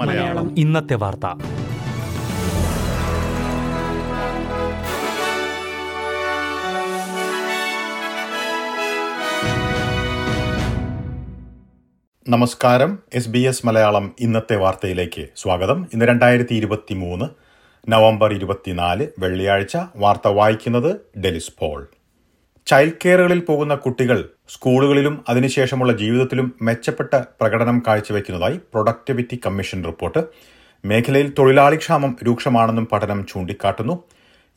മലയാളം. ഇന്നത്തെ വാർത്ത. നമസ്കാരം. എസ് ബി എസ് മലയാളം ഇന്നത്തെ വാർത്തയിലേക്ക് സ്വാഗതം. ഇന്ന് രണ്ടായിരത്തി ഇരുപത്തി മൂന്ന് നവംബർ ഇരുപത്തിനാല് വെള്ളിയാഴ്ച വാർത്ത വായിക്കുന്നത് ഡെലിസ് പോൾ. ചൈൽഡ് കെയറുകളിൽ പോകുന്ന കുട്ടികൾ സ്കൂളുകളിലും അതിനുശേഷമുള്ള ജീവിതത്തിലും മെച്ചപ്പെട്ട പ്രകടനം കാഴ്ചവെക്കുന്നതായി പ്രൊഡക്ടിവിറ്റി കമ്മീഷൻ റിപ്പോർട്ട്. മേഖലയിൽ തൊഴിലാളി ക്ഷാമം രൂക്ഷമാണെന്നും പഠനം ചൂണ്ടിക്കാട്ടുന്നു.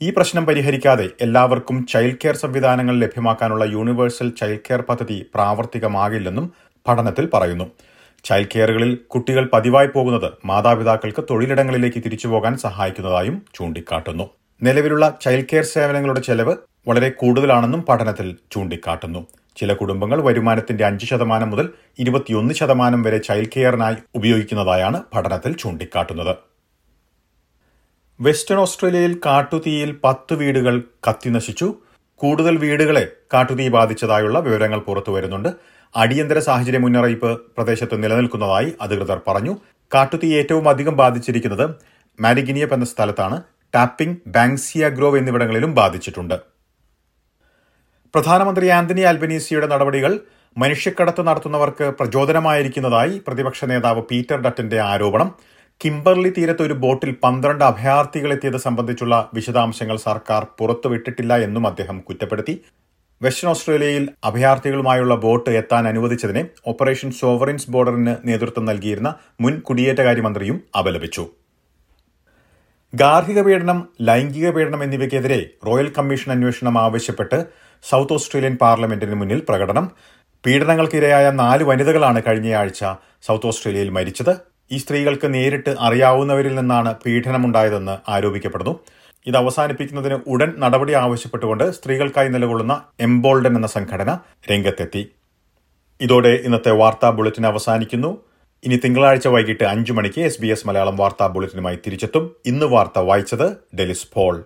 ഈ പ്രശ്നം പരിഹരിക്കാതെ എല്ലാവർക്കും ചൈൽഡ് കെയർ സംവിധാനങ്ങൾ ലഭ്യമാക്കാനുള്ള യൂണിവേഴ്സൽ ചൈൽഡ് കെയർ പദ്ധതി പ്രാവർത്തികമാകില്ലെന്നും പഠനത്തിൽ പറയുന്നു. ചൈൽഡ് കെയറുകളിൽ കുട്ടികൾ പതിവായി പോകുന്നത് മാതാപിതാക്കൾക്ക് തൊഴിലിടങ്ങളിലേക്ക് തിരിച്ചുപോകാൻ സഹായിക്കുന്നതായും ചൂണ്ടിക്കാട്ടുന്നു. നിലവിലുള്ള ചൈൽഡ് കെയർ സേവനങ്ങളുടെ ചെലവ് വളരെ കൂടുതലാണെന്നും പഠനത്തിൽ ചൂണ്ടിക്കാട്ടുന്നു. ചില കുടുംബങ്ങൾ വരുമാനത്തിന്റെ അഞ്ച് ശതമാനം മുതൽ ഇരുപത്തിയൊന്ന് ശതമാനം വരെ ചൈൽഡ് കെയറിനായി ഉപയോഗിക്കുന്നതായാണ് പഠനത്തിൽ ചൂണ്ടിക്കാട്ടുന്നത്. വെസ്റ്റേൺ ഓസ്ട്രേലിയയിൽ കാട്ടുതീയിൽ പത്ത് വീടുകൾ കത്തിനശിച്ചു. കൂടുതൽ വീടുകളെ കാട്ടുതീ ബാധിച്ചതായുള്ള വിവരങ്ങൾ പുറത്തു വരുന്നുണ്ട്. അടിയന്തര സാഹചര്യ മുന്നറിയിപ്പ് പ്രദേശത്ത് നിലനിൽക്കുന്നതായി അധികൃതർ പറഞ്ഞു. കാട്ടുതീ ഏറ്റവും അധികം ബാധിച്ചിരിക്കുന്നത് മാരിഗിനിയപ്പ് എന്ന സ്ഥലത്താണ്. ടാപ്പിംഗ് ബാങ്സിയ ഗ്രോവ് എന്നിവിടങ്ങളിലും ബാധിച്ചിട്ടുണ്ട്. പ്രധാനമന്ത്രി ആന്റണി ആൽബനീസിയുടെ നടപടികൾ മനുഷ്യക്കടത്ത് നടത്തുന്നവർക്ക് പ്രചോദനമായിരിക്കുന്നതായി പ്രതിപക്ഷ നേതാവ് പീറ്റർ ഡറ്റന്റെ ആരോപണം. കിംബർലി തീരത്ത് ഒരു ബോട്ടിൽ പന്ത്രണ്ട് അഭയാർത്ഥികൾ എത്തിയത് സംബന്ധിച്ചുള്ള വിശദാംശങ്ങൾ സർക്കാർ പുറത്തുവിട്ടിട്ടില്ല എന്നും അദ്ദേഹം കുറ്റപ്പെടുത്തി. വെസ്റ്റേൺ ഓസ്ട്രേലിയയിൽ അഭയാർത്ഥികളുമായുള്ള ബോട്ട് എത്താൻ അനുവദിച്ചതിനെ ഓപ്പറേഷൻ സോവറിൻസ് ബോർഡറിന് നേതൃത്വം നൽകിയിരുന്ന മുൻ കുടിയേറ്റകാര്യമന്ത്രിയും അപലപിച്ചു. ഗാർഹിക പീഡനം ലൈംഗിക പീഡനം എന്നിവയ്ക്കെതിരെ റോയൽ കമ്മീഷൻ അന്വേഷണം ആവശ്യപ്പെട്ട് സൗത്ത് ഓസ്ട്രേലിയൻ പാർലമെന്റിന് മുന്നിൽ പ്രകടനം. പീഡനങ്ങൾക്കിരയായ നാല് വനിതകളാണ് കഴിഞ്ഞയാഴ്ച സൗത്ത് ഓസ്ട്രേലിയയിൽ മരിച്ചത്. ഈ സ്ത്രീകൾക്ക് നേരിട്ട് അറിയാവുന്നവരിൽ നിന്നാണ് പീഡനമുണ്ടായതെന്ന് ആരോപിക്കപ്പെടുന്നു. ഇത് അവസാനിപ്പിക്കുന്നതിന് ഉടൻ നടപടി ആവശ്യപ്പെട്ടുകൊണ്ട് സ്ത്രീകൾക്കായി നിലകൊള്ളുന്ന എംബോൾഡൻ എന്ന സംഘടന രംഗത്തെത്തി. ഇതോടെ ഇന്നത്തെ വാർത്താ ബുള്ളറ്റിൻ അവസാനിക്കുന്നു. ഇനി തിങ്കളാഴ്ച വൈകിട്ട് അഞ്ചു മണിക്ക് എസ് ബി എസ് മലയാളം വാർത്താ ബുള്ളറ്റിനുമായി തിരിച്ചെത്തും. ഇന്ന് വാർത്ത വായിച്ചത് ഡെലിസ് പോൾ.